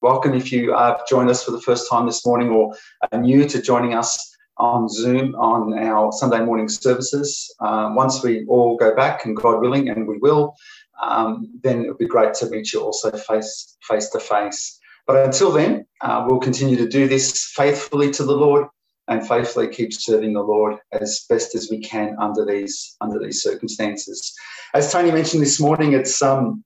welcome if you have joined us for the first time this morning or are new to joining us on Zoom on our Sunday morning services. Um, once we all go back, and God willing, and we will, um, then it would be great to meet you also face face to face. But until then, uh, we'll continue to do this faithfully to the Lord and faithfully keep serving the Lord as best as we can under these under these circumstances. As Tony mentioned this morning, it's um,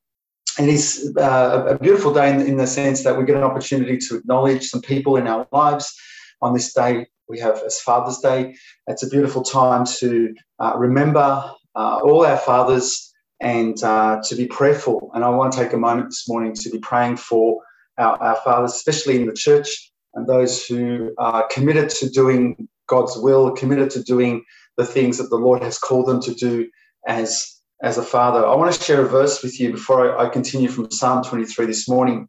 it is uh, a beautiful day in, in, the sense that we get an opportunity to acknowledge some people in our lives. On this day, we have as Father's Day. It's a beautiful time to uh, remember uh, all our fathers and uh, to be prayerful. And I want to take a moment this morning to be praying for our, our fathers, especially in the church, and those who are committed to doing God's will, committed to doing the things that the Lord has called them to do as as a father. I want to share a verse with you before I, continue from Psalm 23 this morning.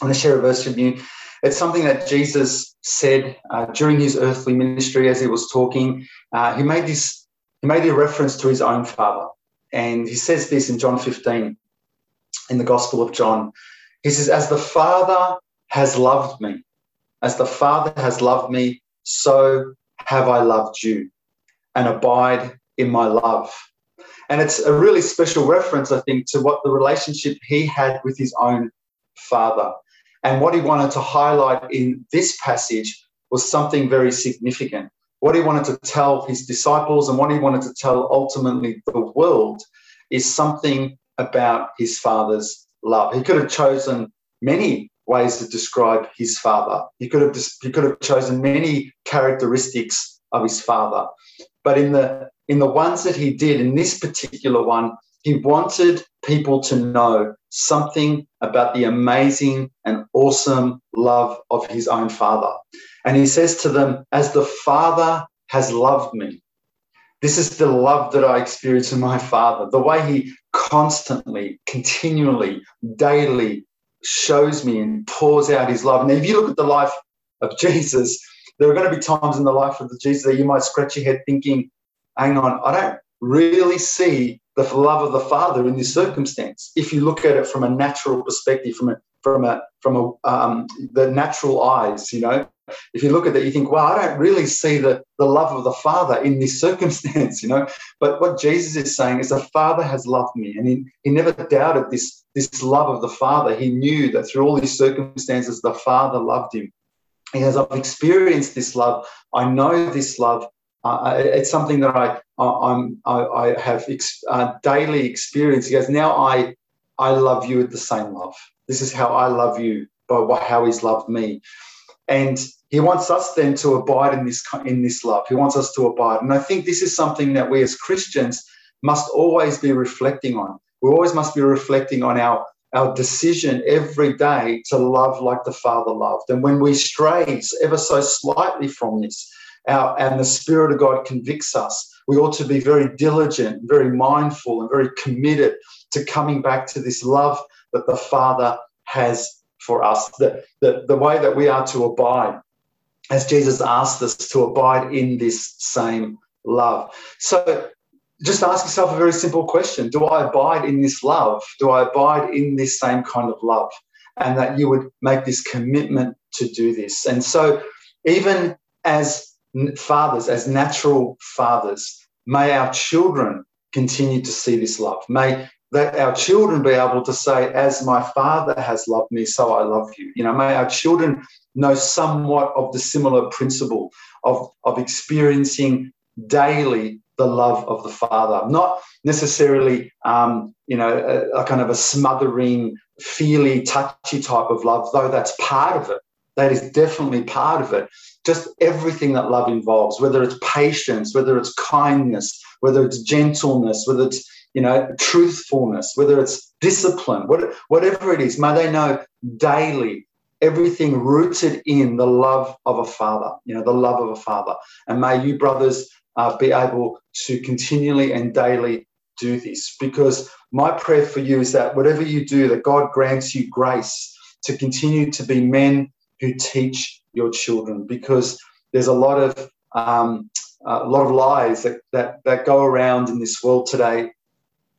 I want to share a verse with you. It's something that Jesus said uh, during his earthly ministry as he was talking. Uh, he made this, he made a reference to his own father. And he says this in John 15, in the Gospel of John. He says, As the Father has loved me, as the Father has loved me, so have I loved you, and abide in my love. And it's a really special reference, I think, to what the relationship he had with his own father. And what he wanted to highlight in this passage was something very significant. What he wanted to tell his disciples and what he wanted to tell ultimately the world is something about his father's love. He could have chosen many ways to describe his father. He could have he could have chosen many characteristics of his father. But in the in the ones that he did, in this particular one, he wanted people to know something about the amazing and awesome love of his own father. And he says to them, As the Father has loved me, this is the love that I experience in my Father. The way He constantly, continually, daily shows me and pours out His love. And if you look at the life of Jesus, there are going to be times in the life of the Jesus that you might scratch your head thinking, hang on, I don't really see the love of the Father in this circumstance. If you look at it from a natural perspective, from a from a from a um, the natural eyes, you know, if you look at that, you think, wow, I don't really see the, the love of the Father in this circumstance, you know. But what Jesus is saying is the Father has loved me. And he, he never doubted this, this love of the Father. He knew that through all these circumstances, the Father loved him. He has, I've experienced this love. I know this love. Uh, it's something that I, I, I, I have ex, uh, daily experienced. He goes, now I, I love you with the same love. This is how I love you by how he's loved me. And he wants us then to abide in this in this love. He wants us to abide. And I think this is something that we as Christians must always be reflecting on. We always must be reflecting on our our decision every day to love like the Father loved. And when we stray ever so slightly from this, our, and the Spirit of God convicts us, we ought to be very diligent, very mindful, and very committed to coming back to this love that the Father has for us, the, the, the way that we are to abide, as Jesus asked us to abide in this same love. So just ask yourself a very simple question Do I abide in this love? Do I abide in this same kind of love? And that you would make this commitment to do this. And so, even as fathers, as natural fathers, may our children continue to see this love. May that our children be able to say, as my father has loved me, so I love you. You know, may our children know somewhat of the similar principle of, of experiencing daily the love of the Father, not necessarily, um, you know, a, a, kind of a smothering, feely, touchy type of love, though that's part of it. That is definitely part of it. Just everything that love involves, whether it's patience, whether it's kindness, whether it's gentleness, whether it's you know, truthfulness, whether it's discipline, whatever it is, may they know daily everything rooted in the love of a father, you know, the love of a father. And may you, brothers, uh, be able to continually and daily do this. Because my prayer for you is that whatever you do, that God grants you grace to continue to be men who teach your children. Because there's a lot of um, a lot of lies that, that, that go around in this world today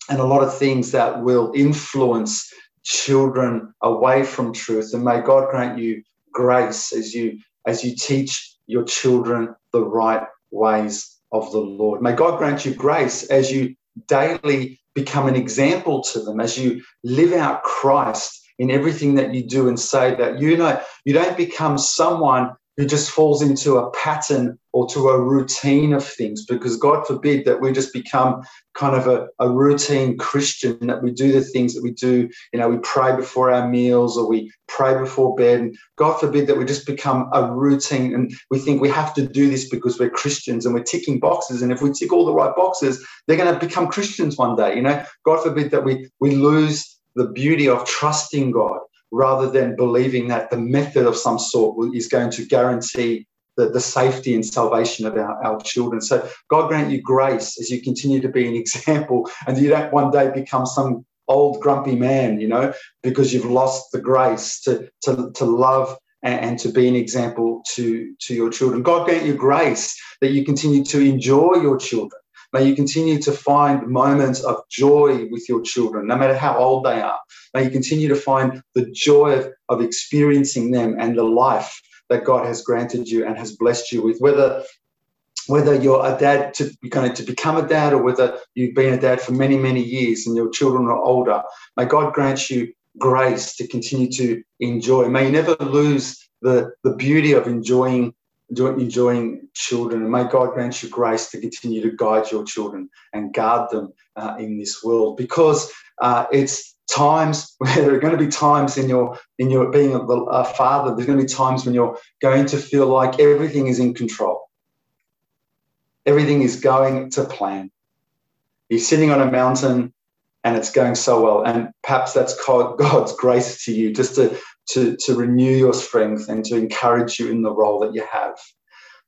and a lot of things that will influence children away from truth. And may God grant you grace as you as you teach your children the right ways of the Lord. May God grant you grace as you daily become an example to them, as you live out Christ in everything that you do and say that you know you don't become someone who just falls into a pattern or to a routine of things because god forbid that we just become kind of a, a routine christian that we do the things that we do you know we pray before our meals or we pray before bed. And god forbid that we just become a routine and we think we have to do this because we're christians and we're ticking boxes. And if we tick all the right boxes they're going to become christians one day you know. God forbid that we we lose the beauty of trusting god rather than believing that the method of some sort is going to guarantee the, the safety and salvation of our, our children. So God grant you grace as you continue to be an example and you don't one day become some old grumpy man, you know, because you've lost the grace to, to, to love and, and to be an example to, to your children. God grant you grace that you continue to enjoy your children May you continue to find moments of joy with your children, no matter how old they are. May you continue to find the joy of, of experiencing them and the life that God has granted you and has blessed you with, whether whether you're a dad to going to become a dad or whether you've been a dad for many, many years and your children are older, may God grant you grace to continue to enjoy. May you never lose the, the beauty of enjoying enjoying children. And may God grant you grace to continue to guide your children and guard them uh, in this world. Because uh, it's times where there are going to be times in your in your being a, a father there's going to be times when you're going to feel like everything is in control. Everything is going to plan. You're sitting on a mountain and it's going so well. And perhaps that's god's grace to you just to to, to renew your strength and to encourage you in the role that you have.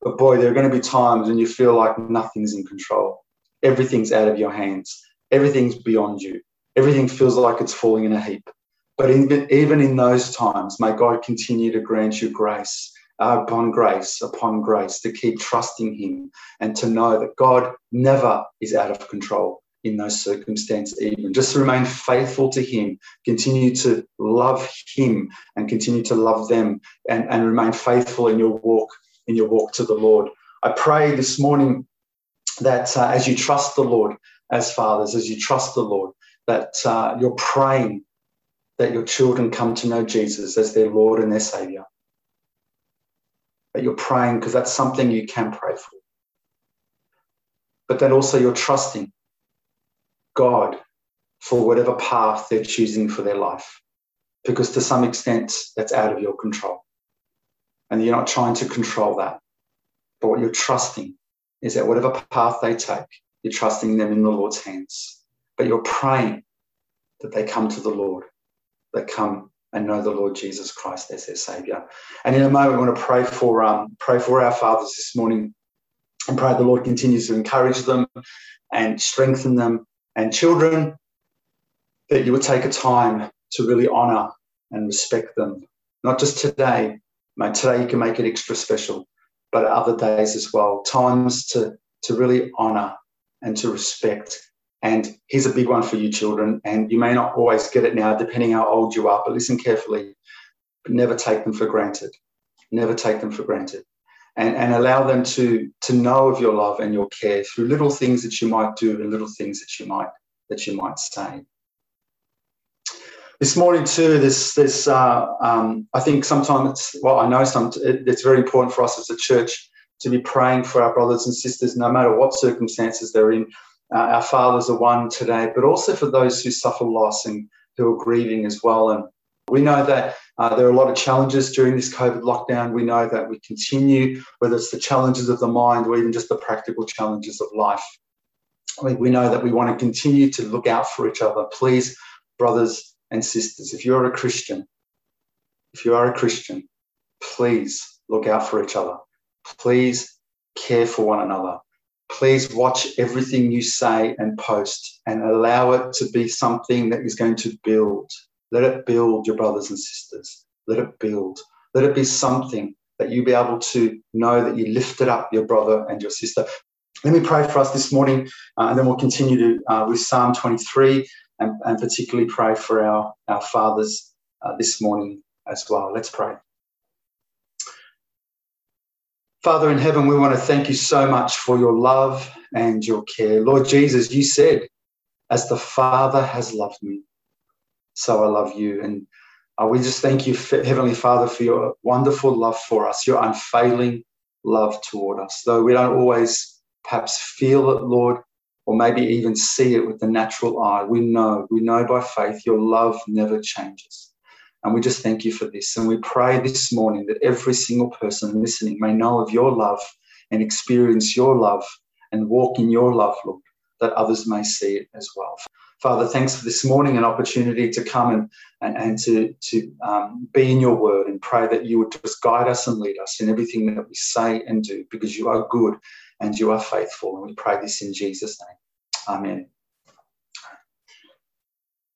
But boy, there are going to be times when you feel like nothing's in control. Everything's out of your hands. Everything's beyond you. Everything feels like it's falling in a heap. But even, even in those times, may God continue to grant you grace uh, upon grace upon grace to keep trusting Him and to know that God never is out of control in those circumstances, even. Just remain faithful to Him, continue to love Him, and continue to love them, and, and remain faithful in your walk in your walk to the Lord. I pray this morning that uh, as you trust the Lord as fathers, as you trust the Lord, that uh, you're praying that your children come to know Jesus as their Lord and their Savior. That you're praying because that's something you can pray for. But that also you're trusting God for whatever path they're choosing for their life. Because to some extent, that's out of your control. And you're not trying to control that. But what you're trusting is that whatever path they take, you're trusting them in the Lord's hands. But you're praying that they come to the Lord, that come and know the Lord Jesus Christ as their Savior. And in a moment, we want to pray for um, pray for our fathers this morning, and pray the Lord continues to encourage them and strengthen them and children, that you would take a time to really honor and respect them. Not just today, mate, today you can make it extra special, but other days as well. Times to, to really honor and to respect. And here's a big one for you, children. And you may not always get it now, depending how old you are, but listen carefully. But never take them for granted. Never take them for granted and, and allow them to, to know of your love and your care through little things that you might do and little things that you might that you might say. This morning too, this this uh, um, I think sometimes it's well I know some it, it's very important for us as a church to be praying for our brothers and sisters no matter what circumstances they're in. Uh, our fathers are one today, but also for those who suffer loss and who are grieving as well. And we know that uh, there are a lot of challenges during this COVID lockdown. We know that we continue, whether it's the challenges of the mind or even just the practical challenges of life. We, we know that we want to continue to look out for each other. Please, brothers and sisters, if you're a Christian, if you are a Christian, please look out for each other. Please care for one another. Please watch everything you say and post and allow it to be something that is going to build let it build your brothers and sisters. Let it build. Let it be something that you be able to know that you lifted up your brother and your sister. Let me pray for us this morning, uh, and then we'll continue to, uh, with Psalm 23. and, and particularly pray for our, our fathers uh, this morning as well. Let's pray. Father in heaven, we want to thank you so much for your love and your care. Lord Jesus, you said, as the Father has loved me, so I love you. And uh, we just thank you, Heavenly Father, for your wonderful love for us, your unfailing love toward us. Though we don't always perhaps feel it, Lord, or maybe even see it with the natural eye, we know, we know by faith your love never changes. And we just thank you for this. And we pray this morning that every single person listening may know of your love and experience your love and walk in your love, Lord, that others may see it as well. Father, thanks for this morning, an opportunity to come and, and, and to, to um, be in your word and pray that you would just guide us and lead us in everything that we say and do because you are good and you are faithful. And we pray this in Jesus' name. Amen.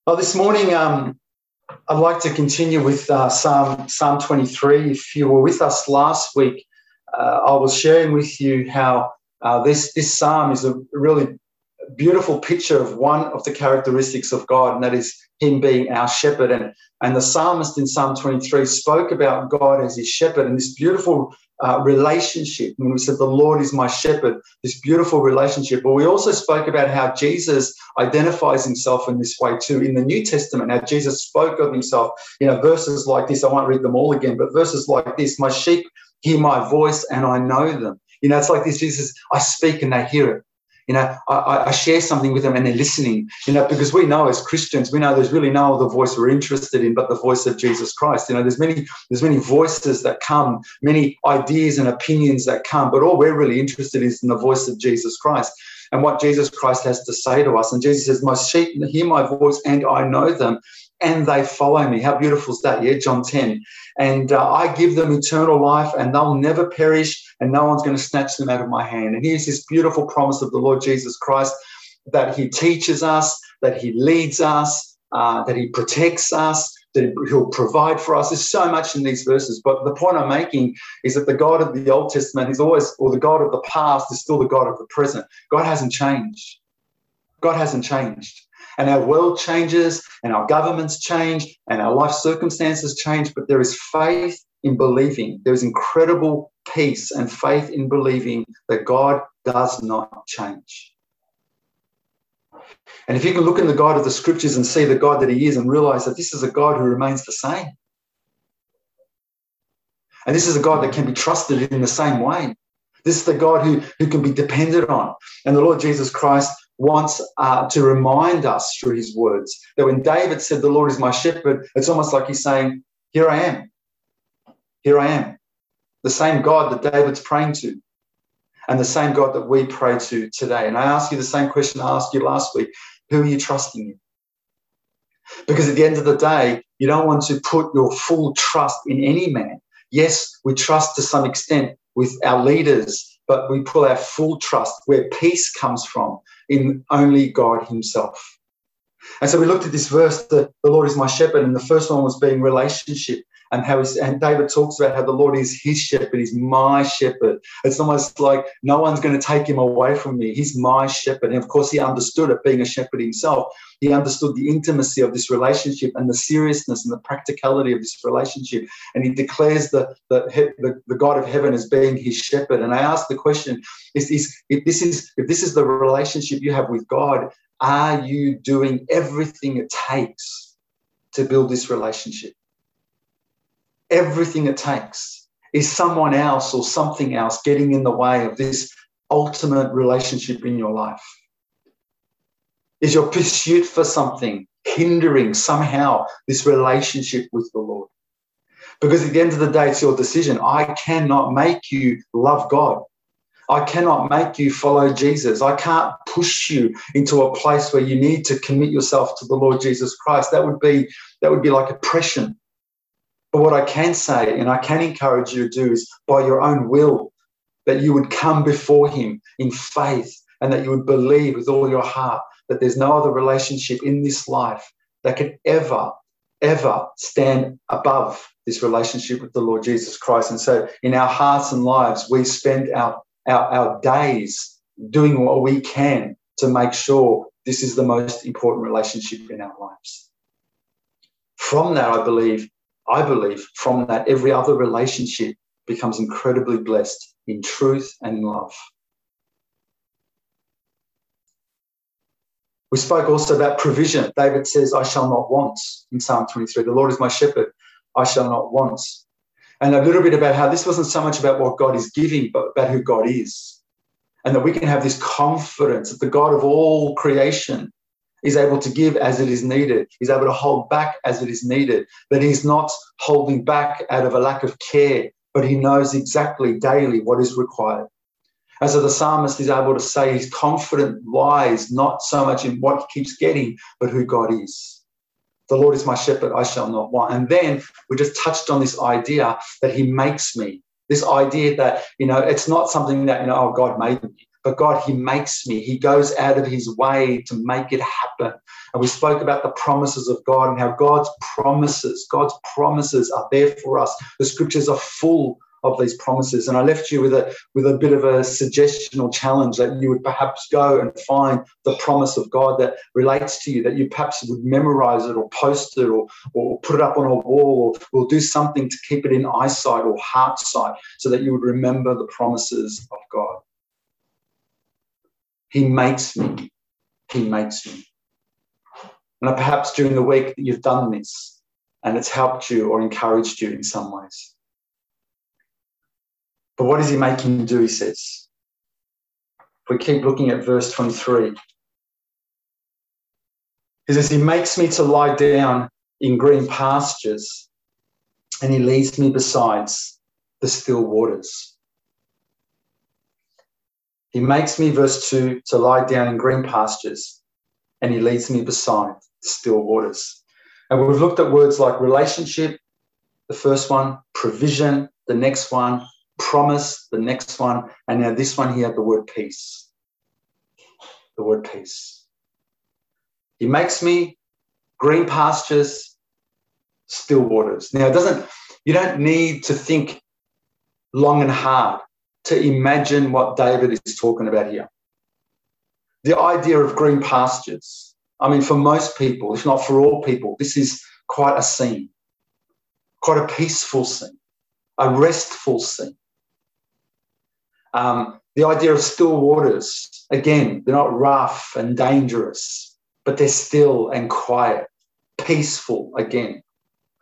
Well, this morning, um, I'd like to continue with uh, Psalm, Psalm 23. If you were with us last week, uh, I was sharing with you how uh, this, this psalm is a really beautiful picture of one of the characteristics of God, and that is Him being our shepherd. And, and the psalmist in Psalm 23 spoke about God as his shepherd and this beautiful uh, relationship. And we said, The Lord is my shepherd, this beautiful relationship. But we also spoke about how Jesus identifies himself in this way too in the New Testament, how Jesus spoke of himself. You know, verses like this, I won't read them all again, but verses like this My sheep hear my voice and I know them. You know, it's like this Jesus, I speak and they hear it. You know, I, I, share something with them and they're listening, you know, because we know as Christians, we know there's really no other voice we're interested in but the voice of Jesus Christ. You know, there's many, there's many voices that come, many ideas and opinions that come, but all we're really interested in is in the voice of Jesus Christ and what Jesus Christ has to say to us. And Jesus says, My sheep hear my voice and I know them and they follow me. How beautiful is that? Yeah, John 10. And uh, I give them eternal life and they'll never perish and no one's going to snatch them out of my hand. And here's this beautiful promise of the Lord Jesus Christ that he teaches us, that he leads us, uh, that he protects us, that he'll provide for us. There's so much in these verses. But the point I'm making is that the God of the Old Testament is always, or the God of the past is still the God of the present. God hasn't changed. God hasn't changed and our world changes and our governments change and our life circumstances change, but there is faith in believing. There is incredible peace and faith in believing that God does not change. And if you can look in the God of the scriptures and see the God that He is and realize that this is a God who remains the same. And this is a God that can be trusted in the same way. This is the God who, who can be depended on. And the Lord Jesus Christ wants uh, to remind us through his words that when David said, The Lord is my shepherd, it's almost like he's saying, Here I am. Here I am. The same God that David's praying to, and the same God that we pray to today. And I ask you the same question I asked you last week Who are you trusting in? Because at the end of the day, you don't want to put your full trust in any man. Yes, we trust to some extent with our leaders but we pull our full trust where peace comes from in only God Himself. And so we looked at this verse, the, the Lord is my shepherd, and the first one was being relationship and how he's, and David talks about how the Lord is his shepherd, he's my shepherd. It's almost like no one's going to take him away from me. He's my shepherd. And of course, he understood it being a shepherd himself. He understood the intimacy of this relationship and the seriousness and the practicality of this relationship. And he declares the, the, the, the God of heaven as being his shepherd. And I ask the question, is, is if this is if this is the relationship you have with God, are you doing everything it takes to build this relationship? Everything it takes is someone else or something else getting in the way of this ultimate relationship in your life? Is your pursuit for something hindering somehow this relationship with the Lord? Because at the end of the day, it's your decision. I cannot make you love God. I cannot make you follow Jesus. I can't push you into a place where you need to commit yourself to the Lord Jesus Christ. That would be that would be like oppression. But what I can say, and I can encourage you to do, is by your own will, that you would come before Him in faith and that you would believe with all your heart that there's no other relationship in this life that can ever, ever stand above this relationship with the Lord Jesus Christ. And so in our hearts and lives, we spend our, our, our days doing what we can to make sure this is the most important relationship in our lives. From that, I believe, I believe, from that, every other relationship becomes incredibly blessed in truth and in love. We spoke also about provision. David says, I shall not want in Psalm 23. The Lord is my shepherd, I shall not want. And a little bit about how this wasn't so much about what God is giving, but about who God is. And that we can have this confidence that the God of all creation is able to give as it is needed. He's able to hold back as it is needed. But he's not holding back out of a lack of care, but he knows exactly daily what is required. And so the psalmist is able to say his confident lies not so much in what he keeps getting, but who God is. The Lord is my shepherd, I shall not want. And then we just touched on this idea that he makes me. This idea that, you know, it's not something that, you know, oh, God made me, but God, he makes me. He goes out of his way to make it happen. And we spoke about the promises of God and how God's promises, God's promises are there for us. The scriptures are full of these promises. And I left you with a with a bit of a suggestion or challenge that you would perhaps go and find the promise of God that relates to you, that you perhaps would memorize it or post it or, or put it up on a wall or, or do something to keep it in eyesight or heart sight so that you would remember the promises of God. He makes me. He makes me. And perhaps during the week that you've done this and it's helped you or encouraged you in some ways. But what does he make him do? He says. If we keep looking at verse 23, he says, He makes me to lie down in green pastures and he leads me besides the still waters. He makes me, verse 2, to lie down in green pastures and he leads me beside still waters. And we've looked at words like relationship, the first one, provision, the next one, promise, the next one, and now this one here, the word peace. The word peace. He makes me green pastures, still waters. Now, it doesn't, you don't need to think long and hard to imagine what David is talking about here. The idea of green pastures. I mean, for most people, if not for all people, this is quite a scene, quite a peaceful scene, a restful scene. Um, the idea of still waters, again, they're not rough and dangerous, but they're still and quiet, peaceful again.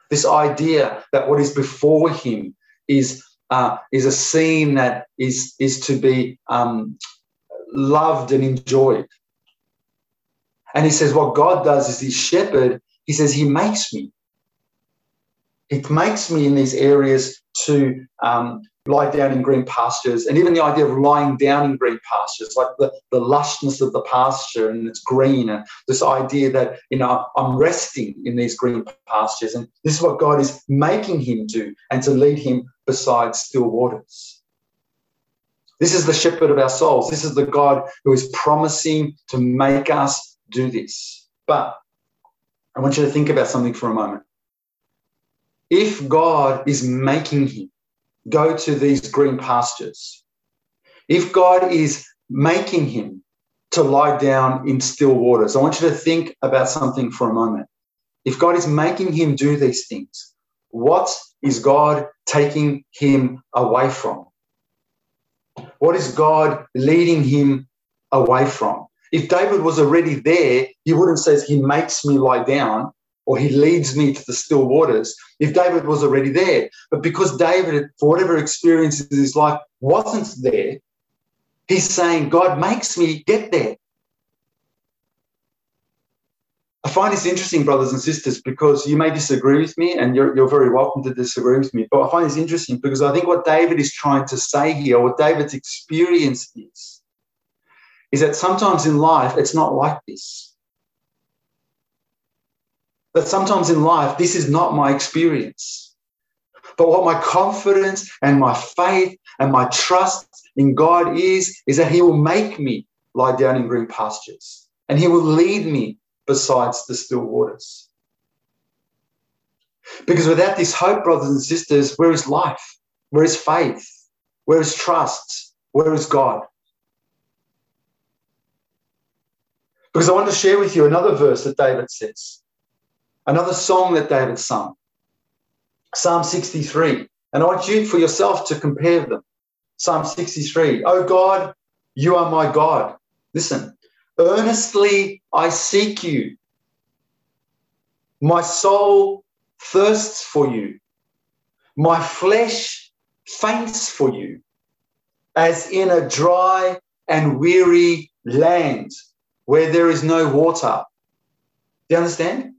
This idea that what is before him is, uh, is a scene that is, is to be um, loved and enjoyed. And he says, What God does is His shepherd, He says, He makes me. It makes me in these areas to um, lie down in green pastures, and even the idea of lying down in green pastures, like the, the lushness of the pasture and it's green, and this idea that, you know, I'm resting in these green pastures. And this is what God is making him do, and to lead him beside still waters. This is the shepherd of our souls. This is the God who is promising to make us do this. But I want you to think about something for a moment. If God is making him, go to these green pastures. If God is making him to lie down in still waters, I want you to think about something for a moment. If God is making him do these things, what is God taking him away from? What is God leading him away from? If David was already there, he wouldn't say, He makes me lie down or he leads me to the still waters if David was already there. But because David, for whatever experiences in his life, wasn't there, he's saying, God makes me get there. I find this interesting, brothers and sisters, because you may disagree with me, and you're, you're very welcome to disagree with me. But I find this interesting because I think what David is trying to say here, what David's experience is, is that sometimes in life it's not like this that sometimes in life, this is not my experience. But what my confidence and my faith and my trust in God is, is that He will make me lie down in green pastures and He will lead me besides the still waters. Because without this hope, brothers and sisters, where is life? Where is faith? Where is trust? Where is God? Because I want to share with you another verse that David says, another song that David sung, Psalm 63. And I want you for yourself to compare them. Psalm 63. Oh God, you are my God. Listen, earnestly I seek you. My soul thirsts for you. My flesh faints for you, as in a dry and weary land where there is no water. Do you understand?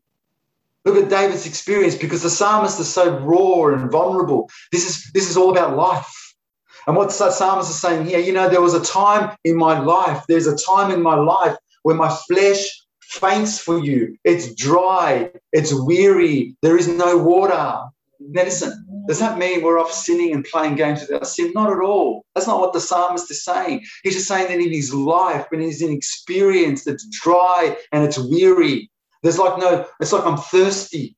Look at David's experience because the psalmist is so raw and vulnerable. This is, this is all about life. And what the psalmist is saying here, you know, there was a time in my life, there's a time in my life where my flesh faints for you. It's dry, it's weary, there is no water. Now, listen, does that mean we're off sinning and playing games with our sin? Not at all. That's not what the psalmist is saying. He's just saying that in his life, when he's in experience that's dry and it's weary, there's like no, it's like I'm thirsty.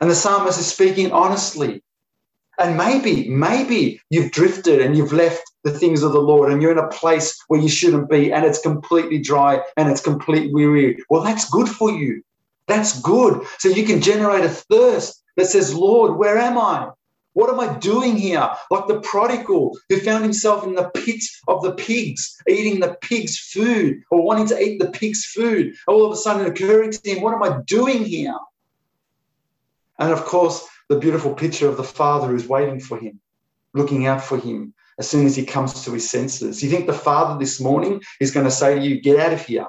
And the psalmist is speaking honestly. And maybe, maybe you've drifted and you've left the things of the Lord and you're in a place where you shouldn't be and it's completely dry and it's completely weary. Well, that's good for you. That's good. So you can generate a thirst that says, Lord, where am I? What am I doing here? Like the prodigal who found himself in the pit of the pigs, eating the pigs' food or wanting to eat the pigs' food. All of a sudden it occurring to him, what am I doing here? And of course, the beautiful picture of the father who's waiting for him, looking out for him as soon as he comes to his senses. You think the father this morning is going to say to you, Get out of here?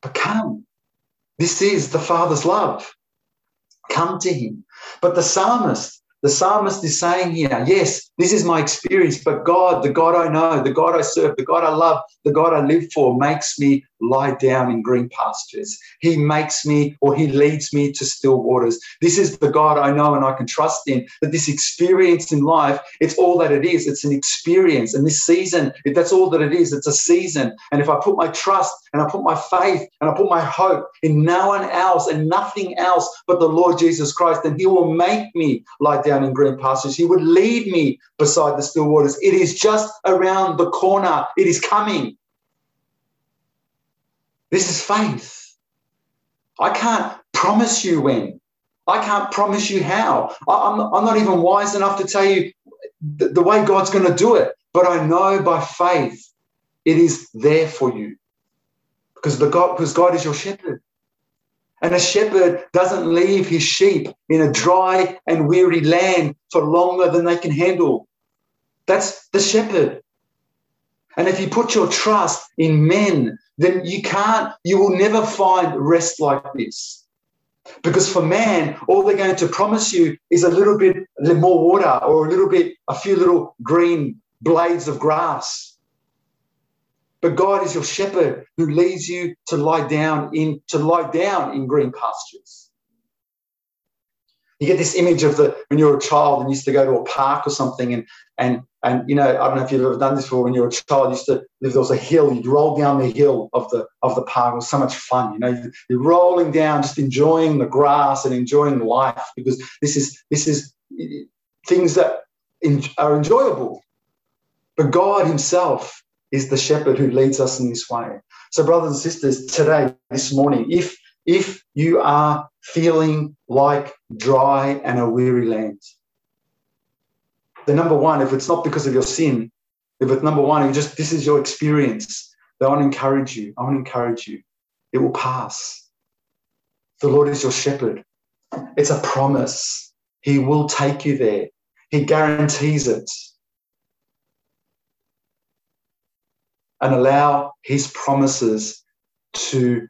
But come. This is the father's love. Come to him. But the psalmist, the psalmist is saying here, yes, this is my experience, but God, the God I know, the God I serve, the God I love, the God I live for, makes me lie down in green pastures. He makes me or he leads me to still waters. This is the God I know and I can trust in. That this experience in life, it's all that it is. It's an experience. And this season, if that's all that it is, it's a season. And if I put my trust and I put my faith and I put my hope in no one else and nothing else but the Lord Jesus Christ, then he will make me lie down in green pastures. He would lead me beside the still waters. It is just around the corner. It is coming. This is faith. I can't promise you when. I can't promise you how. I, am I'm not even wise enough to tell you the, the way God's going to do it. But I know by faith it is there for you because the God because God is your shepherd. And a shepherd doesn't leave his sheep in a dry and weary land for longer than they can handle. That's the shepherd. And if you put your trust in men then you can't, you will never find rest like this. Because for man, all they're going to promise you is a little bit more water or a little bit, a few little green blades of grass. But God is your shepherd who leads you to lie down in to lie down in green pastures. You get this image of the when you're a child and used to go to a park or something and and and you know, I don't know if you've ever done this before. When you were a child, used to live. There was a hill. You'd roll down the hill of the of the park. It was so much fun. You know, you're rolling down, just enjoying the grass and enjoying life because this is this is things that are enjoyable. But God Himself is the shepherd who leads us in this way. So, brothers and sisters, today, this morning, if if you are feeling like dry and a weary land, the number one, if it's not because of your sin, if it's number one, you just this is your experience, I want to encourage you. I want to encourage you. It will pass. The Lord is your shepherd. It's a promise. He will take you there. He guarantees it. And allow his promises to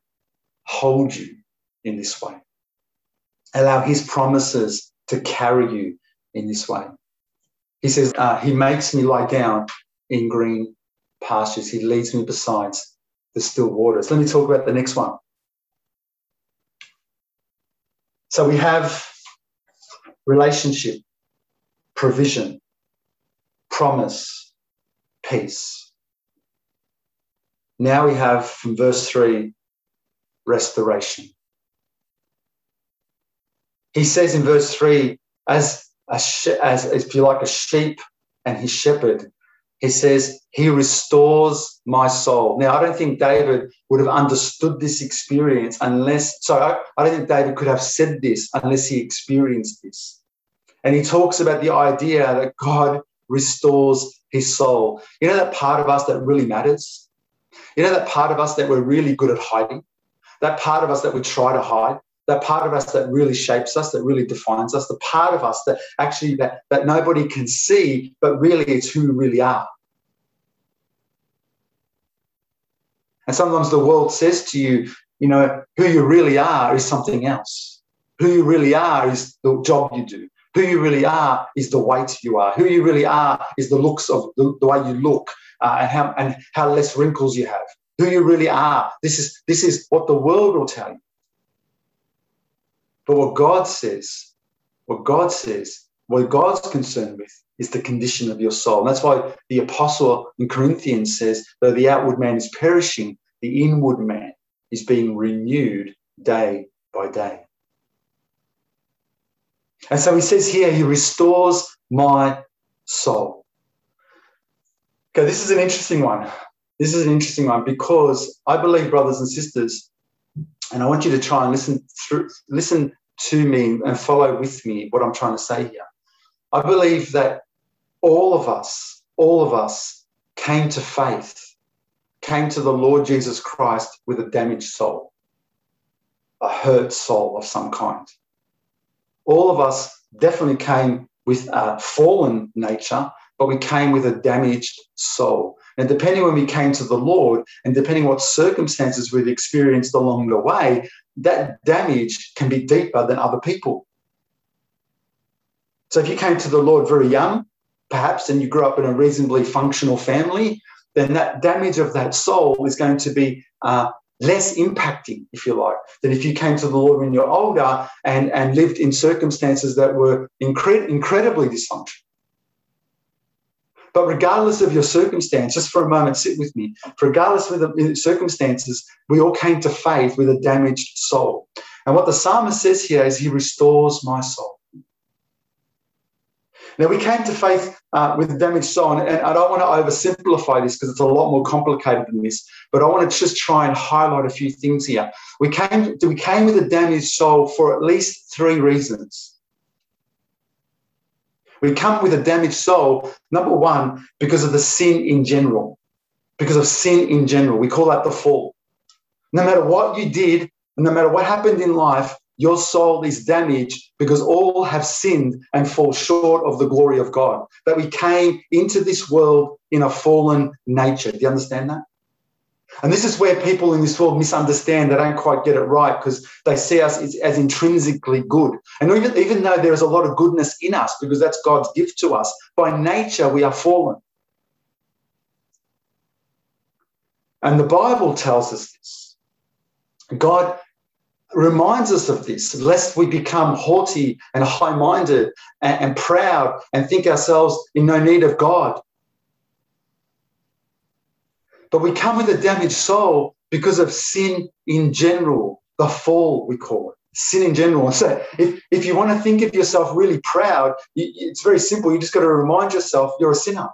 hold you in this way. Allow his promises to carry you in this way. He says, uh, He makes me lie down in green pastures. He leads me beside the still waters. Let me talk about the next one. So we have relationship, provision, promise, peace. Now we have from verse 3 restoration. He says in verse 3 as as, if you like, a sheep and his shepherd he says, He restores my soul. Now, I don't think David would have understood this experience unless, sorry, I, I don't think David could have said this unless he experienced this. And he talks about the idea that God restores his soul. You know that part of us that really matters? You know that part of us that we're really good at hiding? That part of us that we try to hide? that part of us that really shapes us, that really defines us, the part of us that actually that, that nobody can see, but really it's who we really are. And sometimes the world says to you, you know, who you really are is something else. Who you really are is the job you do. Who you really are is the weight you are. Who you really are is the looks of the, the way you look uh, and how and how less wrinkles you have. Who you really are. This is this is what the world will tell you. But what God says, what God says, what God's concerned with is the condition of your soul. And that's why the apostle in Corinthians says, though the outward man is perishing, the inward man is being renewed day by day. And so he says here, he restores my soul. Okay, this is an interesting one. This is an interesting one because I believe, brothers and sisters, and I want you to try and listen through, listen to me and follow with me what I'm trying to say here. I believe that all of us, all of us came to faith, came to the Lord Jesus Christ with a damaged soul, a hurt soul of some kind. All of us definitely came with a fallen nature, but we came with a damaged soul. And depending when we came to the Lord, and depending what circumstances we've experienced along the way, that damage can be deeper than other people. So if you came to the Lord very young, perhaps, and you grew up in a reasonably functional family, then that damage of that soul is going to be uh, less impacting, if you like, than if you came to the Lord when you're older and, and lived in circumstances that were incre- incredibly dysfunctional. But regardless of your circumstance, just for a moment, sit with me. Regardless of the circumstances, we all came to faith with a damaged soul. And what the psalmist says here is, He restores my soul. Now, we came to faith uh, with a damaged soul, and, I don't want to oversimplify this because it's a lot more complicated than this, but I want to just try and highlight a few things here. We came, we came with a damaged soul for at least three reasons. We come with a damaged soul, number one, because of the sin in general, because of sin in general. We call that the fall. No matter what you did, no matter what happened in life, your soul is damaged because all have sinned and fall short of the glory of God. That we came into this world in a fallen nature. Do you understand that? And this is where people in this world misunderstand. They don't quite get it right because they see us as, as, intrinsically good. And even, even though there is a lot of goodness in us, because that's God's gift to us, by nature we are fallen. And the Bible tells us this. God reminds us of this, lest we become haughty and high minded and, and proud and think ourselves in no need of God. But we come with a damaged soul because of sin in general, the fall, we call it. Sin in general. So, if, if you want to think of yourself really proud, it's very simple. You just got to remind yourself you're a sinner.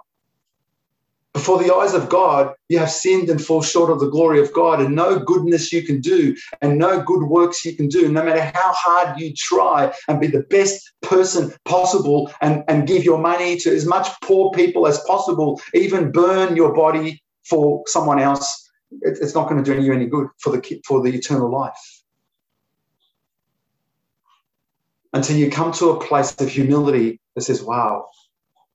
Before the eyes of God, you have sinned and fall short of the glory of God, and no goodness you can do, and no good works you can do, no matter how hard you try and be the best person possible and, and give your money to as much poor people as possible, even burn your body for someone else, it's not going to do you any good for the for the eternal life. Until you come to a place of humility that says, "Wow,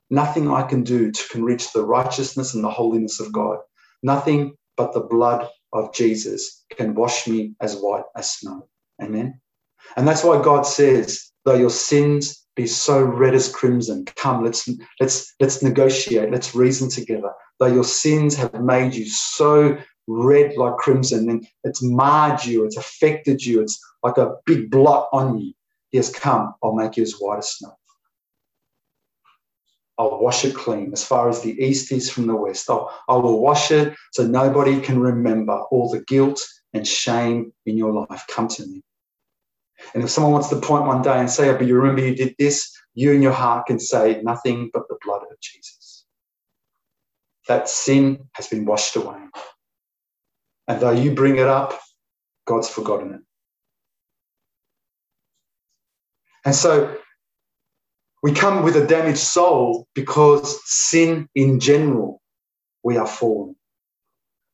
nothing I can do to, can reach the righteousness and the holiness of God. Nothing but the blood of Jesus can wash me as white as snow." Amen. And that's why God says, "Though your sins be so red as crimson, come, let's let's let's negotiate, let's reason together." Though your sins have made you so red like crimson and it's marred you, it's affected you, it's like a big blot on you. He has come, I'll make you as white as snow. I'll wash it clean as far as the east is from the west. I'll, I will wash it so nobody can remember all the guilt and shame in your life. Come to me. And if someone wants to point one day and say, oh, but you remember you did this, you in your heart can say nothing but the blood of Jesus. That sin has been washed away. And though you bring it up, God's forgotten it. And so we come with a damaged soul because sin in general, we are fallen.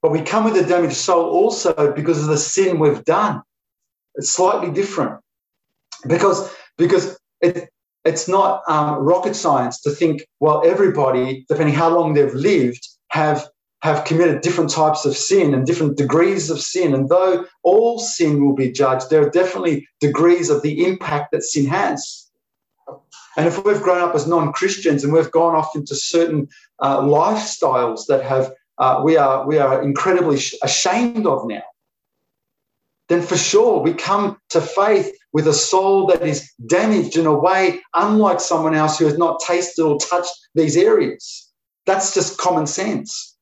But we come with a damaged soul also because of the sin we've done. It's slightly different because, because it, it's not um, rocket science to think, well, everybody, depending how long they've lived, have have committed different types of sin and different degrees of sin. And though all sin will be judged, there are definitely degrees of the impact that sin has. And if we've grown up as non Christians and we've gone off into certain uh, lifestyles that have uh, we are we are incredibly ashamed of now, then for sure we come to faith with a soul that is damaged in a way unlike someone else who has not tasted or touched these areas. That's just common sense.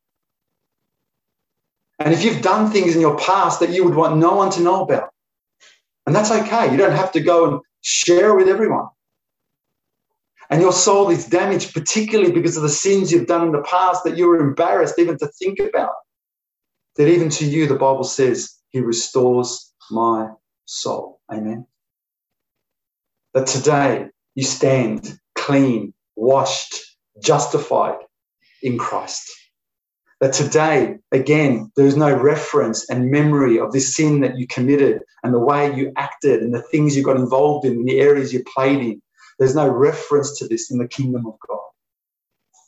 And if you've done things in your past that you would want no one to know about, and that's okay, you don't have to go and share with everyone. And your soul is damaged, particularly because of the sins you've done in the past that you were embarrassed even to think about. That even to you, the Bible says, He restores my soul. Amen. That today you stand clean, washed, justified in Christ. That today, again, there is no reference and memory of this sin that you committed and the way you acted and the things you got involved in, and the areas you played in. There's no reference to this in the kingdom of God.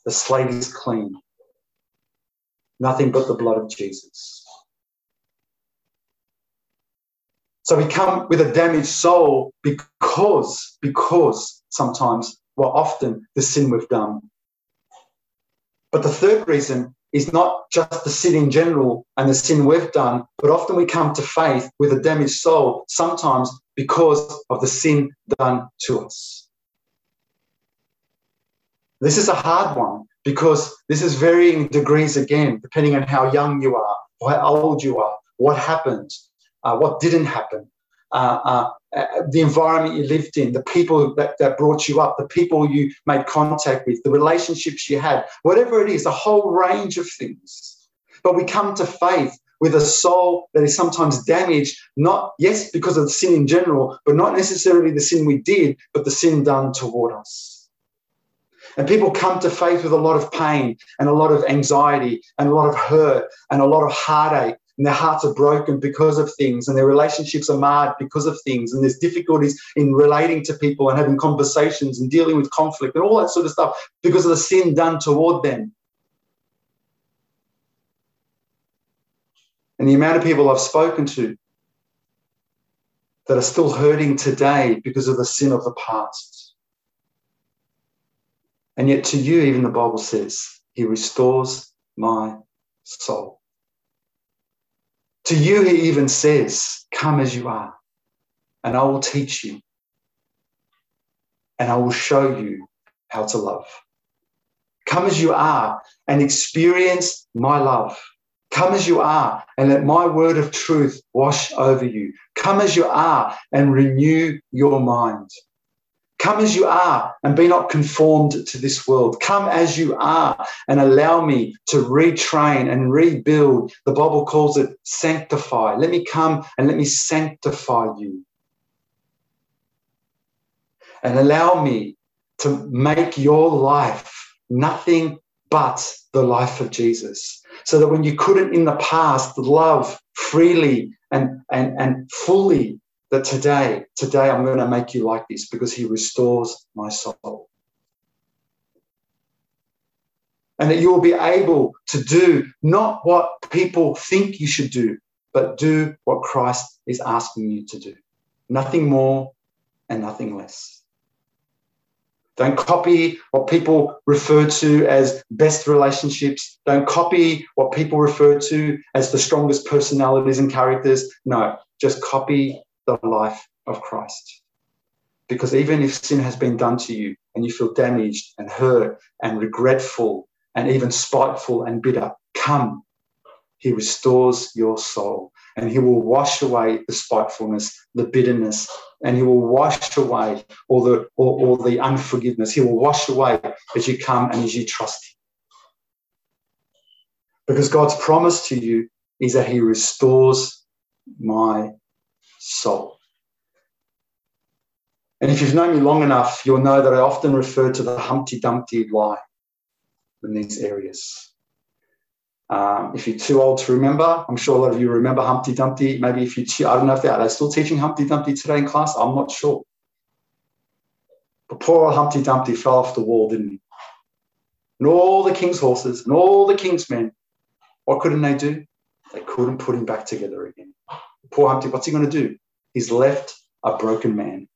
The slate is clean. Nothing but the blood of Jesus. So we come with a damaged soul because, because sometimes, well, often the sin we've done. But the third reason is not just the sin in general and the sin we've done, but often we come to faith with a damaged soul, sometimes because of the sin done to us. This is a hard one because this is varying degrees again, depending on how young you are, how old you are, what happened, what didn't happen. Uh, uh, uh, the environment you lived in, the people that, that brought you up, the people you made contact with, the relationships you had, whatever it is, a whole range of things. But we come to faith with a soul that is sometimes damaged, not, yes, because of sin in general, but not necessarily the sin we did, but the sin done toward us. And people come to faith with a lot of pain and a lot of anxiety and a lot of hurt and a lot of heartache and their hearts are broken because of things and their relationships are marred because of things and there's difficulties in relating to people and having conversations and dealing with conflict and all that sort of stuff because of the sin done toward them. And the amount of people i've spoken to that are still hurting today because of the sin of the past. And yet to you even the bible says he restores my soul to you, he even says, Come as you are, and I will teach you, and I will show you how to love. Come as you are and experience my love. Come as you are and let my word of truth wash over you. Come as you are and renew your mind. Come as you are and be not conformed to this world. Come as you are and allow me to retrain and rebuild. The Bible calls it sanctify. Let me come and let me sanctify you. And allow me to make your life nothing but the life of Jesus. So that when you couldn't in the past love freely and, and, and fully that today, today I'm going to make you like this because he restores my soul. And that you will be able to do not what people think you should do, but do what Christ is asking you to do. Nothing more and nothing less. Don't copy what people refer to as best relationships. Don't copy what people refer to as the strongest personalities and characters. No, just copy the life of Christ. Because even if sin has been done to you and you feel damaged and hurt and regretful and even spiteful and bitter, come. He restores your soul and he will wash away the spitefulness, the bitterness, and he will wash away all the, all, all the unforgiveness. He will wash away as you come and as you trust him. Because God's promise to you is that He restores my soul. And if you've known me long enough, you'll know that I often refer to the Humpty Dumpty lie in these areas. Um, if you're too old to remember, I'm sure a lot of you remember Humpty Dumpty. Maybe if you, I don't know if they are they still teaching Humpty Dumpty today in class. I'm not sure. But poor old Humpty Dumpty fell off the wall, didn't he? And all the king's horses and all the king's men, what couldn't they do? They couldn't put him back together again. Poor Humpty, what's he going to do? He's left a broken man.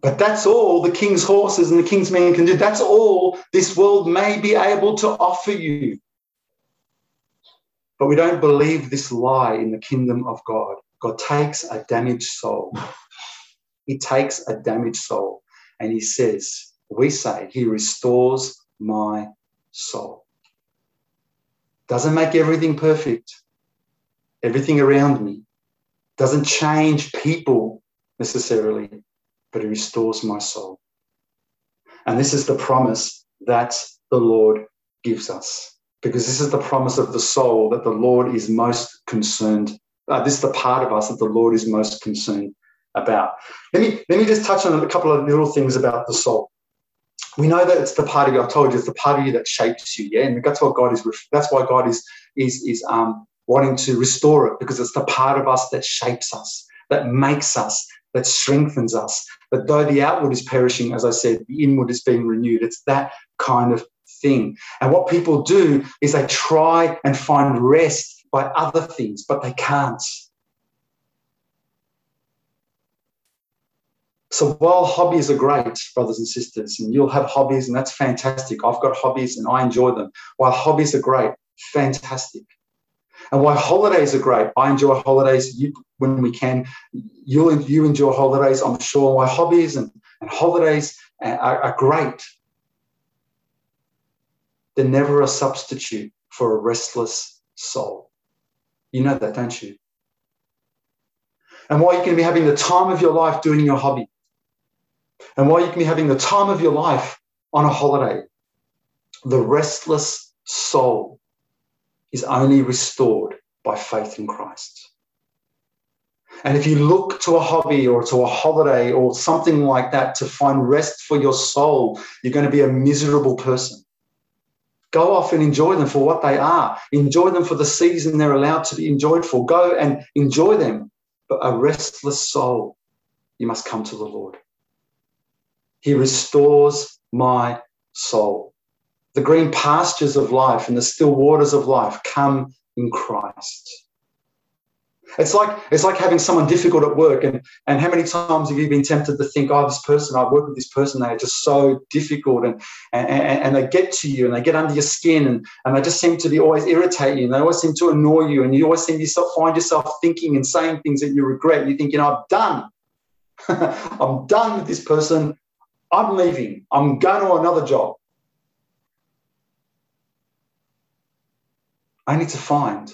But that's all the king's horses and the king's men can do. That's all this world may be able to offer you. But we don't believe this lie in the kingdom of God. God takes a damaged soul. He takes a damaged soul and he says, we say, he restores my soul. Doesn't make everything perfect, everything around me. Doesn't change people necessarily, but it restores my soul. And this is the promise that the Lord gives us, because this is the promise of the soul that the Lord is most concerned. Uh, this is the part of us that the Lord is most concerned about. Let me let me just touch on a couple of little things about the soul. We know that it's the part of you. I told you it's the part of you that shapes you. Yeah, and that's what God is. That's why God is is is um, wanting to restore it because it's the part of us that shapes us, that makes us, that strengthens us. But though the outward is perishing, as I said, the inward is being renewed. It's that kind of thing. And what people do is they try and find rest by other things, but they can't. So while hobbies are great, brothers and sisters, and you'll have hobbies, and that's fantastic. I've got hobbies and I enjoy them. While hobbies are great, fantastic. And why holidays are great, I enjoy holidays you, when we can. You, you enjoy holidays, I'm sure. While hobbies and, and holidays are, are great, they're never a substitute for a restless soul. You know that, don't you? And while you can be having the time of your life doing your hobby, and while you can be having the time of your life on a holiday, the restless soul is only restored by faith in Christ. And if you look to a hobby or to a holiday or something like that to find rest for your soul, you're going to be a miserable person. Go off and enjoy them for what they are. Enjoy them for the season they're allowed to be enjoyed for. Go and enjoy them. But a restless soul, you must come to the Lord. He restores my soul. The green pastures of life and the still waters of life come in Christ. It's like it's like having someone difficult at work, and and how many times have you been tempted to think, oh, this person, I work with this person, they are just so difficult, and and, and they get to you and they get under your skin, and, and they just seem to be always irritate you, and they always seem to annoy you, and you always seem yourself find yourself thinking and saying things that you regret. You think, you know, I'm done. I'm done with this person. I'm leaving. I'm going to another job. Need to find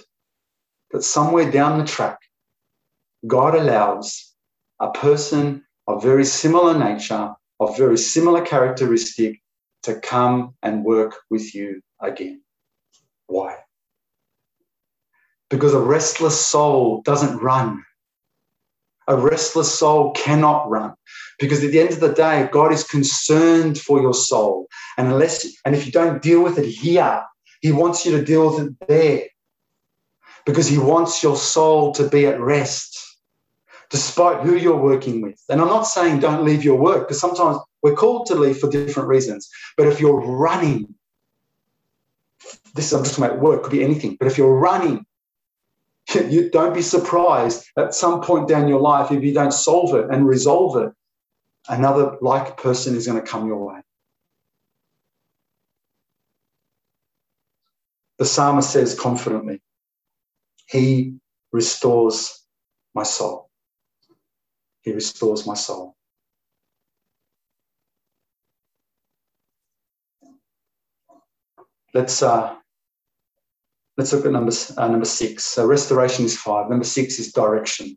that somewhere down the track, God allows a person of very similar nature, of very similar characteristic, to come and work with you again. Why? Because a restless soul doesn't run. A restless soul cannot run because at the end of the day, God is concerned for your soul. And unless, and if you don't deal with it here, He wants you to deal with it there because He wants your soul to be at rest despite who you're working with. And I'm not saying don't leave your work because sometimes we're called to leave for different reasons. But if you're running, this I'm just talking about work, could be anything, but if you're running you don't be surprised at some point down your life if you don't solve it and resolve it another like person is going to come your way the psalmist says confidently he restores my soul he restores my soul let's uh, Let's look at number, uh, number six. So restoration is five. Number six is direction.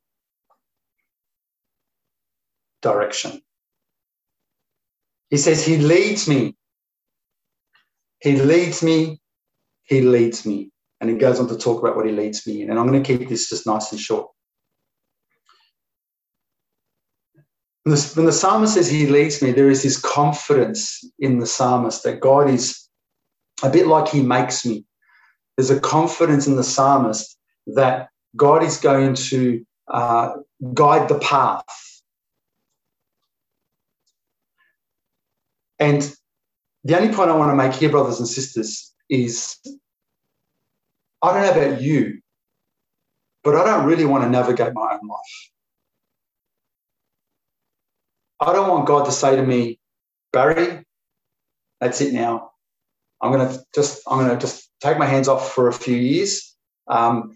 Direction. He says, He leads me. He leads me. He leads me. And he goes on to talk about what he leads me in. And I'm going to keep this just nice and short. When the, when the psalmist says he leads me, there is this confidence in the psalmist that God is a bit like he makes me. There's a confidence in the psalmist that God is going to uh, guide the path. And the only point I want to make here, brothers and sisters, is I don't know about you, but I don't really want to navigate my own life. I don't want God to say to me, Barry, that's it now. I'm gonna just I'm gonna just take my hands off for a few years. Um,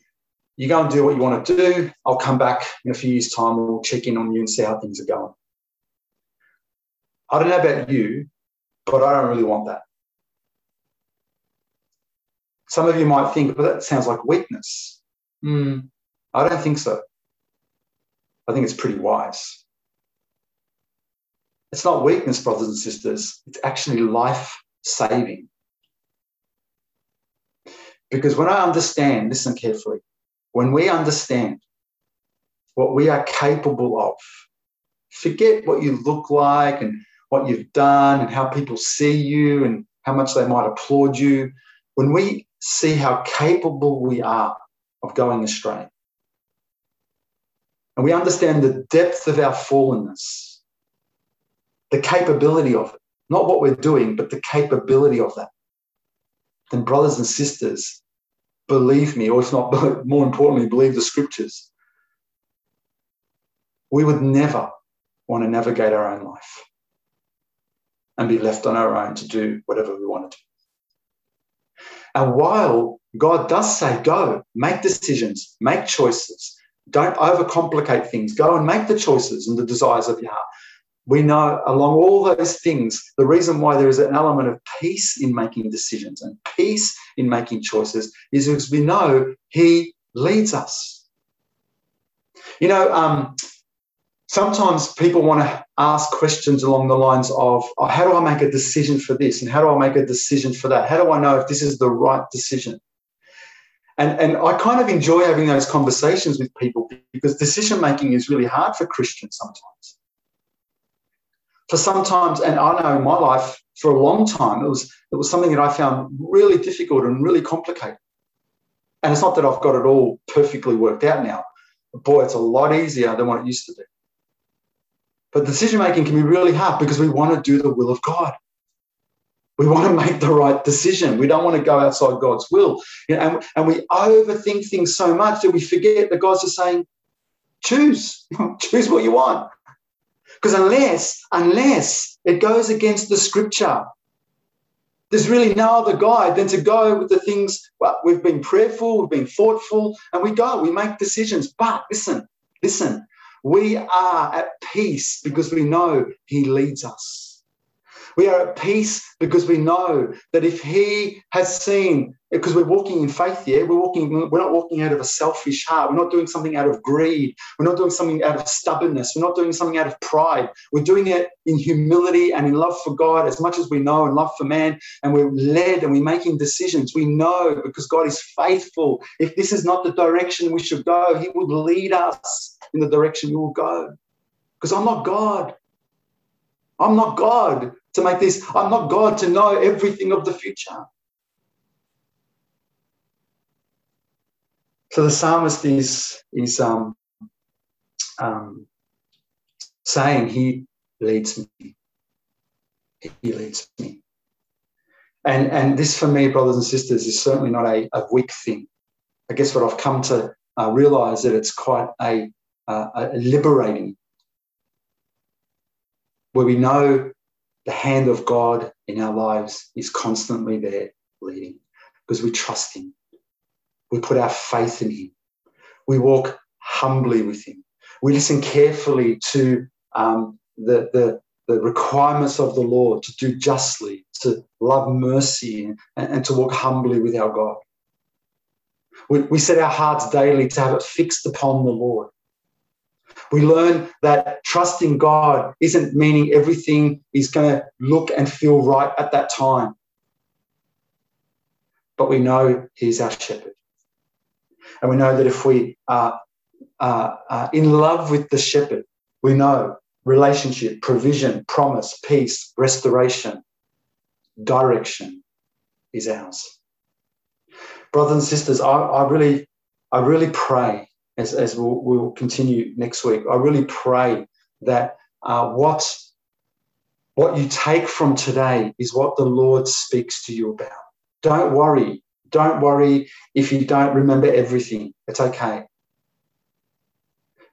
you go and do what you want to do. I'll come back in a few years' time. We'll check in on you and see how things are going. I don't know about you, but I don't really want that. Some of you might think, but that sounds like weakness. Mm, I don't think so. I think it's pretty wise. It's not weakness, brothers and sisters. It's actually life saving. Because when I understand, listen carefully, when we understand what we are capable of, forget what you look like and what you've done and how people see you and how much they might applaud you. When we see how capable we are of going astray, and we understand the depth of our fallenness, the capability of it, not what we're doing, but the capability of that, then, brothers and sisters, believe me, or if not more importantly, believe the scriptures. We would never want to navigate our own life and be left on our own to do whatever we want to do. And while God does say, go, make decisions, make choices, don't overcomplicate things, go and make the choices and the desires of your heart we know along all those things, the reason why there is an element of peace in making decisions and peace in making choices is because we know He leads us. You know, um, sometimes people want to ask questions along the lines of, oh, how do I make a decision for this? And how do I make a decision for that? How do I know if this is the right decision? And, and I kind of enjoy having those conversations with people because decision making is really hard for Christians sometimes for sometimes, and I know in my life for a long time, it was it was something that I found really difficult and really complicated. And it's not that I've got it all perfectly worked out now. But boy, it's a lot easier than what it used to be. But decision making can be really hard because we want to do the will of God. We want to make the right decision. We don't want to go outside God's will. You know, and, and we overthink things so much that we forget that God's just saying, choose, choose what you want. Because unless, unless it goes against the scripture, there's really no other guide than to go with the things. Well, we've been prayerful, we've been thoughtful, and we go, we make decisions. But listen, listen, we are at peace because we know He leads us. We are at peace because we know that if He has seen, because we're walking in faith, yeah, we're walking, we're not walking out of a selfish heart. We're not doing something out of greed. We're not doing something out of stubbornness. We're not doing something out of pride. We're doing it in humility and in love for God as much as we know and love for man. And we're led and we're making decisions. We know because God is faithful. If this is not the direction we should go, He would lead us in the direction we will go. Because I'm not God. I'm not God to make this. I'm not God to know everything of the future. So the psalmist is, is um, um, saying, He leads me. He leads me. And, and this, for me, brothers and sisters, is certainly not a, a weak thing. I guess what I've come to uh, realize that it's quite a, uh, a liberating, where we know the hand of God in our lives is constantly there leading because we trust Him. We put our faith in Him. We walk humbly with Him. We listen carefully to um, the, the, the requirements of the Lord to do justly, to love mercy, and, and to walk humbly with our God. We, we set our hearts daily to have it fixed upon the Lord. We learn that trusting God isn't meaning everything is going to look and feel right at that time. but we know He's our shepherd. And we know that if we are, in love with the shepherd, we know relationship, provision, promise, peace, restoration, direction is ours. Brothers and sisters, I, I really, I really pray as, as we'll, we'll continue next week, I really pray that uh, what, what you take from today is what the Lord speaks to you about. Don't worry. Don't worry if you don't remember everything. It's okay.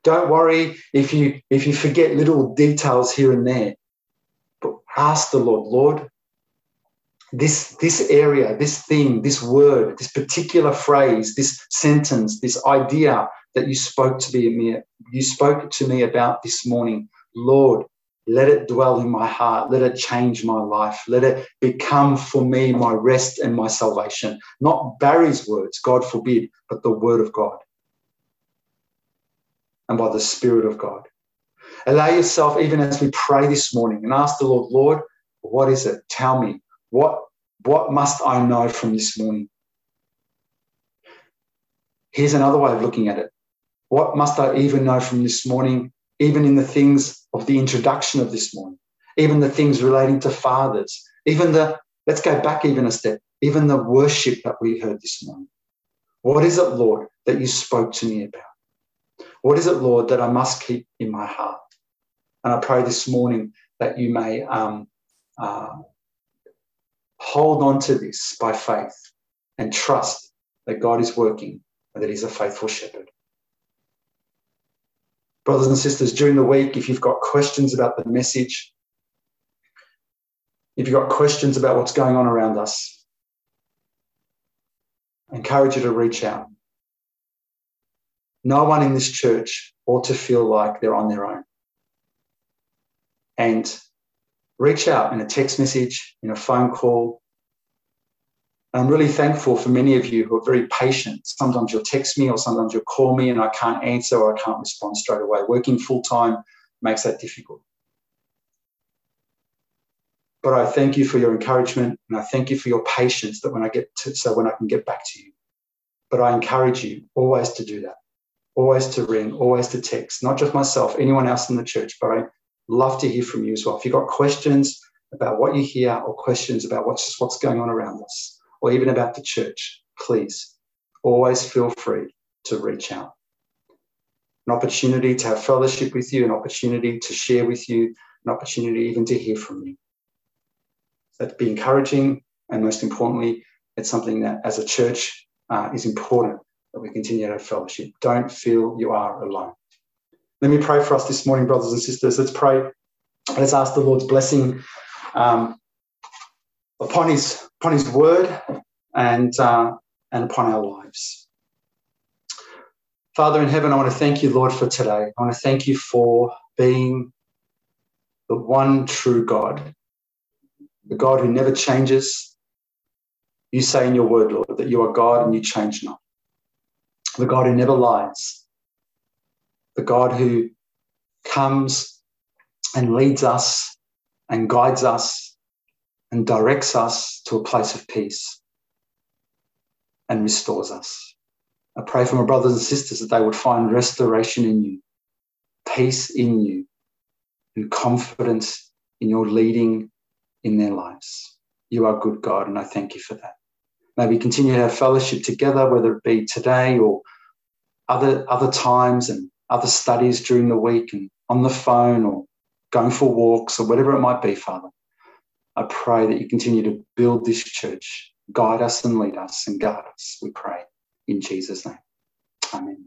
Don't worry if you if you forget little details here and there. But ask the Lord, Lord, this this area, this thing, this word, this particular phrase, this sentence, this idea that you spoke to me you spoke to me about this morning, Lord, let it dwell in my heart. Let it change my life. Let it become for me my rest and my salvation. Not Barry's words, God forbid, but the word of God and by the Spirit of God. Allow yourself, even as we pray this morning, and ask the Lord, Lord, what is it? Tell me. What, what must I know from this morning? Here's another way of looking at it. What must I even know from this morning, even in the things of the introduction of this morning, even the things relating to fathers, even the, let's go back even a step, even the worship that we heard this morning. What is it, Lord, that you spoke to me about? What is it, Lord, that I must keep in my heart? And I pray this morning that you may um, uh, hold on to this by faith and trust that God is working and that He's a faithful shepherd. Brothers and sisters, during the week, if you've got questions about the message, if you've got questions about what's going on around us, I encourage you to reach out. No one in this church ought to feel like they're on their own. And reach out in a text message, in a phone call. I'm really thankful for many of you who are very patient. Sometimes you'll text me or sometimes you'll call me and I can't answer or I can't respond straight away. Working full time makes that difficult. But I thank you for your encouragement and I thank you for your patience that when I get to, so when I can get back to you. But I encourage you always to do that always to ring, always to text, not just myself, anyone else in the church, but I love to hear from you as well. If you've got questions about what you hear or questions about what's, what's going on around us, or even about the church, please always feel free to reach out. An opportunity to have fellowship with you, an opportunity to share with you, an opportunity even to hear from you. That'd be encouraging, and most importantly, it's something that as a church uh, is important that we continue to fellowship. Don't feel you are alone. Let me pray for us this morning, brothers and sisters. Let's pray. Let's ask the Lord's blessing um, upon His upon His word and uh, and upon our lives. Father in heaven, I want to thank you, Lord, for today. I want to thank you for being the one true God, the God who never changes. You say in your word, Lord, that you are God and you change not the God who never lies, the God who comes and leads us and guides us and directs us to a place of peace and restores us. I pray for my brothers and sisters that they would find restoration in you, peace in you, and confidence in your leading in their lives. You are good, God, and I thank you for that maybe continue to have fellowship together, whether it be today or other other times and other studies during the week and on the phone or going for walks or whatever it might be, Father. I pray that you continue to build this church, guide us and lead us and guard us, we pray in Jesus' name. Amen.